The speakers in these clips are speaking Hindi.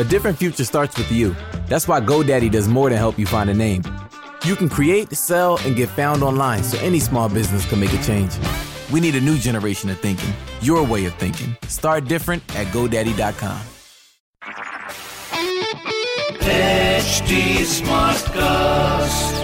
A different future starts with you. That's why GoDaddy does more than help you find a name. You can create, sell, and get found online so any small business can make a change. We need a new generation of thinking, your way of thinking. Start different at GoDaddy.com. HD Smartcast.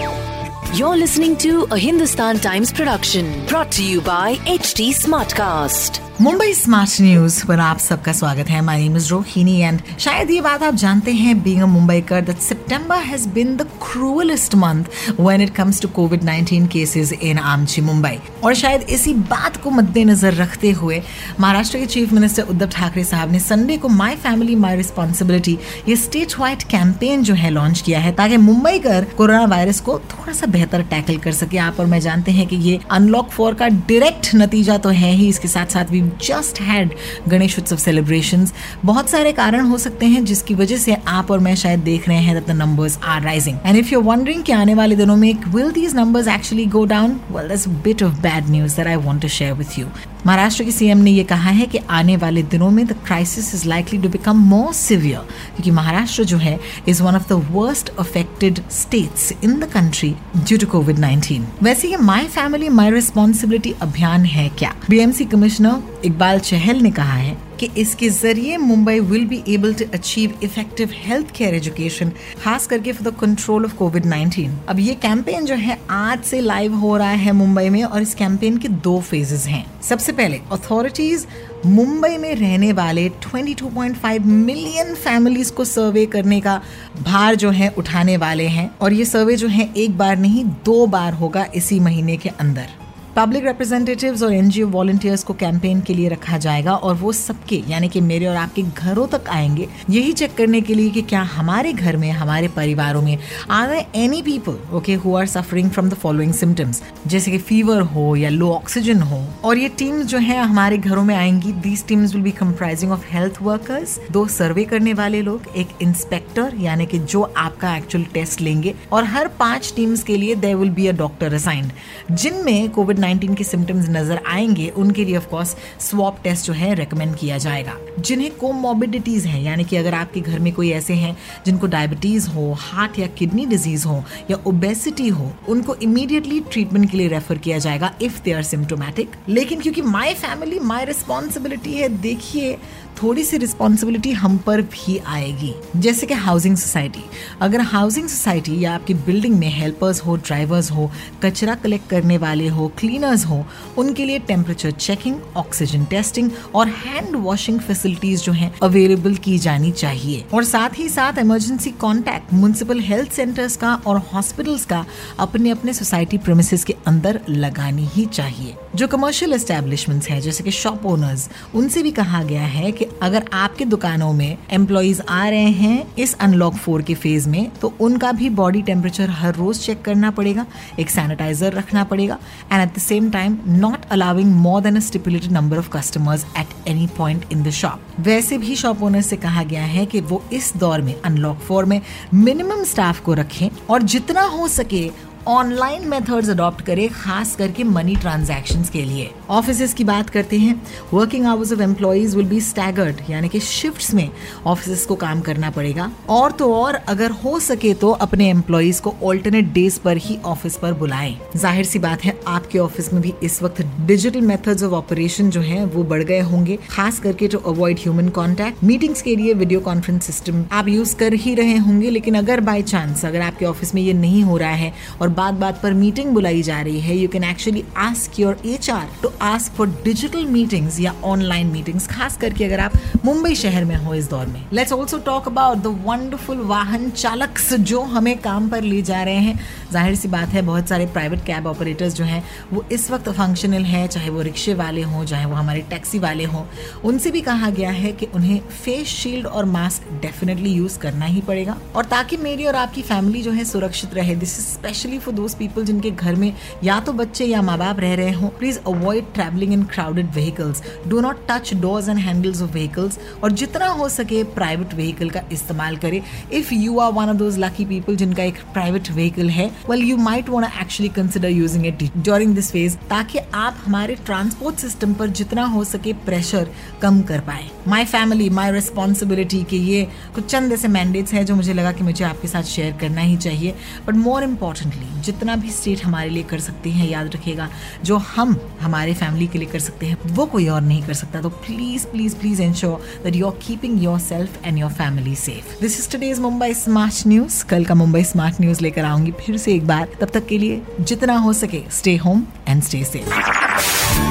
You're listening to a Hindustan Times production brought to you by HT Smartcast. Mumbai smart news पर आप सबका स्वागत है। My name is Rohini and शायद ये बात आप जानते हैं being a Mumbaikar that September has been the cruellest month when it comes to Covid 19 cases in आमची मुंबई और शायद इसी बात को मद्देनजर रखते हुए महाराष्ट्र के चीफ मिनिस्टर उद्धव ठाकरे साहब ने संडे को माई फैमिली माई रिस्पॉन्सिबिलिटी ये स्टेट वाइड कैंपेन जो है लॉन्च किया है ताकि मुंबई कर कोरोना वायरस को थोड़ा सा बेहतर टैकल कर सके। आप और मैं जानते हैं कि ये अनलॉक फोर का डायरेक्ट नतीजा तो है ही। इसके साथ साथ भी जस्ट हैड गणेश उत्सव सेलिब्रेशन बहुत सारे कारण हो सकते हैं जिसकी वजह से आप और मैं शायद देख रहे हैं that the numbers are rising and if you wondering कि आने वाले दिनों में will these numbers actually go down well that's bit of bad news that I want to share with you Maharashtra के सीएम ने यह कहा है कि आने वाले दिनों में the crisis is likely to become more severe क्योंकि महाराष्ट्र जो है is one of the worst affected states in the country due to Covid 19 वैसे ये माई फैमिली माई रिस्पॉन्सिबिलिटी अभियान है क्या? बीएमसी कमिश्नर इकबाल चहल ने कहा है कि इसके ज़रिए Mumbai will be able to achieve effective health care education खास करके for the control of Covid 19 अब ये कैंपेन जो है, आज से लाइव हो रहा है मुंबई में और इस कैंपेन के दो फेजेस हैं। सबसे पहले अथॉरिटीज मुंबई में रहने वाले 22.5 मिलियन फैमिलीज़ को सर्वे करने का भार जो है उठाने वाले हैं और ये सर्वे जो है, एक बार नहीं, दो बार होगा इसी महीने के अंदर। पब्लिक रिप्रेजेंटेटिव्स और एनजीओ वॉलंटियर्स को कैंपेन के लिए रखा जाएगा और वो सबके, यानी कि मेरे और आपके घरों तक आएँगे। यही चेक करने के लिए कि क्या हमारे घर में, हमारे परिवारों में are are any people okay who are suffering from the following symptoms जैसे कि फीवर हो या लो ऑक्सीजन हो। और ये टीम्स जो है, हमारे घरों में आएँगी। These teams will be comprising of health workers दो सर्वे करने वाले लोग, एक इंस्पेक्टर यानी कि जो आपका एक्चुअल टेस्ट लेंगे। और हर पाँच टीम्स के लिए there will be a doctor assigned जिनमें कोविड 19 के सिम्टम्स नज़र आएँगे, उनके लिए ऑफ़ कोर्स स्वॉप टेस्ट जो है रेकमेंड किया जाएगा। जिन्हें कोमोबिडिटीज हैं, यानी कि अगर आपके घर में कोई ऐसे हैं जिनको डायबिटीज़ हो हार्ट या किडनी डिज़ीज़ हो, या ओबेसिटी हो, उनको इमीडिएटली ट्रीटमेंट के लिए रेफर किया जाएगा इफ़ दे आर सिम्टोमेटिक लेकिन क्योंकि माई फैमिली माई रिस्पॉन्सिबिलिटी है, देखिए थोड़ी सी रिस्पॉन्सिबिलिटी हम पर भी आएगी। जैसे कि हाउसिंग सोसाइटी अगर हाउसिंग सोसाइटी या आपकी बिल्डिंग में हेल्पर्स हो ड्राइवर्स हो, कचरा कलेक्ट करने वाले हो क्लीनर्स हो, उनके लिए टेम्परेचर चेकिंग ऑक्सीजन टेस्टिंग और हैंड वॉशिंग फैसिलिटीज़ जो हैं अवेलेबल की जानी चाहिए। और साथ ही साथ emergency contact municipal health centres का और हॉस्पिटल्स का अपने अपने सोसाइटी प्रेमिसेस के अंदर लगानी ही चाहिए। जो कमर्शियल एस्टेब्लिशमेंट्स हैं, जैसे कि शॉप ओनर्स उनसे भी कहा गया है कि अगर आपके दुकानों में एम्प्लॉयज़ आ रहे हैं इस अनलॉक फोर के फ़ेज़ में तो उनका भी बॉडी टेम्परेचर हर रोज चेक करना पड़ेगा, एक सैनिटाइजर रखना पड़ेगा and at the same time not allowing more than stipulated number of customers at any point in the shop वैसे भी शॉप ओनर से कहा गया है कि वो इस दौर में अनलॉक फोर में मिनिमम स्टाफ को रखें और जितना हो सके ऑनलाइन मेथड्स अडॉप्ट करें, खास करके मनी ट्रांजैक्शन के लिए। ऑफ़िस की बात करते हैं। Working hours of employees will be staggered यानी कि शिफ्ट्स में ऑफ़िस को काम करना पड़ेगा। और तो और, अगर हो सके तो अपने एम्प्लॉयज़ को ऑल्टरनेट डेज़ पर ही ऑफ़िस पर बुलाएँ। ज़ाहिर सी बात है, आपके ऑफ़िस में भी इस वक्त डिजिटल मेथड्स ऑफ़ ऑपरेशन जो है, वो बढ़ गए होंगे। खास करके to avoid human contact meetings के लिए वीडियो कॉन्फ्रेंस सिस्टम आप यूज़ कर ही रहे होंगे, लेकिन अगर बाई चांस अगर आपके ऑफ़िस में ये नहीं हो रहा है, और बात बात पर मीटिंग बुलाई जा रही है। You can actually ask your H R to ask for digital meetings या ऑनलाइन मीटिंग्स खास करके अगर आप मुंबई शहर में हो इस दौर में। Let's also talk about the wonderful वाहन चालक जो हमें काम पर ले जा रहे हैं। ज़ाहिर सी बात है, बहुत सारे प्राइवेट कैब ऑपरेटर्स जो हैं, वो इस वक्त फंक्शनल हैं, चाहे वो रिक्शे वाले हों, चाहे वो हमारे टैक्सी वाले हों। उनसे भी कहा गया है कि उन्हें फेस शील्ड और मास्क डेफिनेटली यूज़ करना ही पड़ेगा। और ताकि मेरी और आपकी फैमिली जो है सुरक्षित रहे this is specially for those people जिनके घर में या तो बच्चे या माँ बाप रह रहे हो please avoid travelling in crowded vehicles do not touch doors and handles of vehicles और जितना हो सके प्राइवेट व्हीकल का इस्तेमाल करें। If you are one of those lucky people जिनका एक प्राइवेट व्हीकल है well you might want actually consider using it during this phase ताकि आप हमारे ट्रांसपोर्ट सिस्टम पर जितना हो सके प्रेशर कम कर पाए। माई फैमिली माई रिस्पॉन्सिबिलिटी के ये कुछ चंद ऐसे मैंडेट्स हैं जो मुझे लगा कि मुझे आपके साथ शेयर करना ही चाहिए। बट मोर इम्पॉर्टेंटली जितना भी स्टेट हमारे लिए कर सकती हैं याद रखिएगा जो हम हमारे फैमिली के लिए कर सकते हैं वो कोई और नहीं कर सकता। तो please please please ensure that you are keeping yourself and your family safe this is today's Mumbai smart news कल का मुंबई स्मार्ट न्यूज़ लेकर आऊँगी फिर से एक बार। तब तक के लिए जितना हो सके stay home and stay safe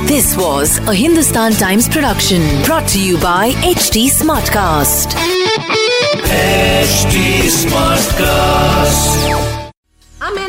This was a Hindustan Times production brought to you by HT Smartcast. HT Smartcast.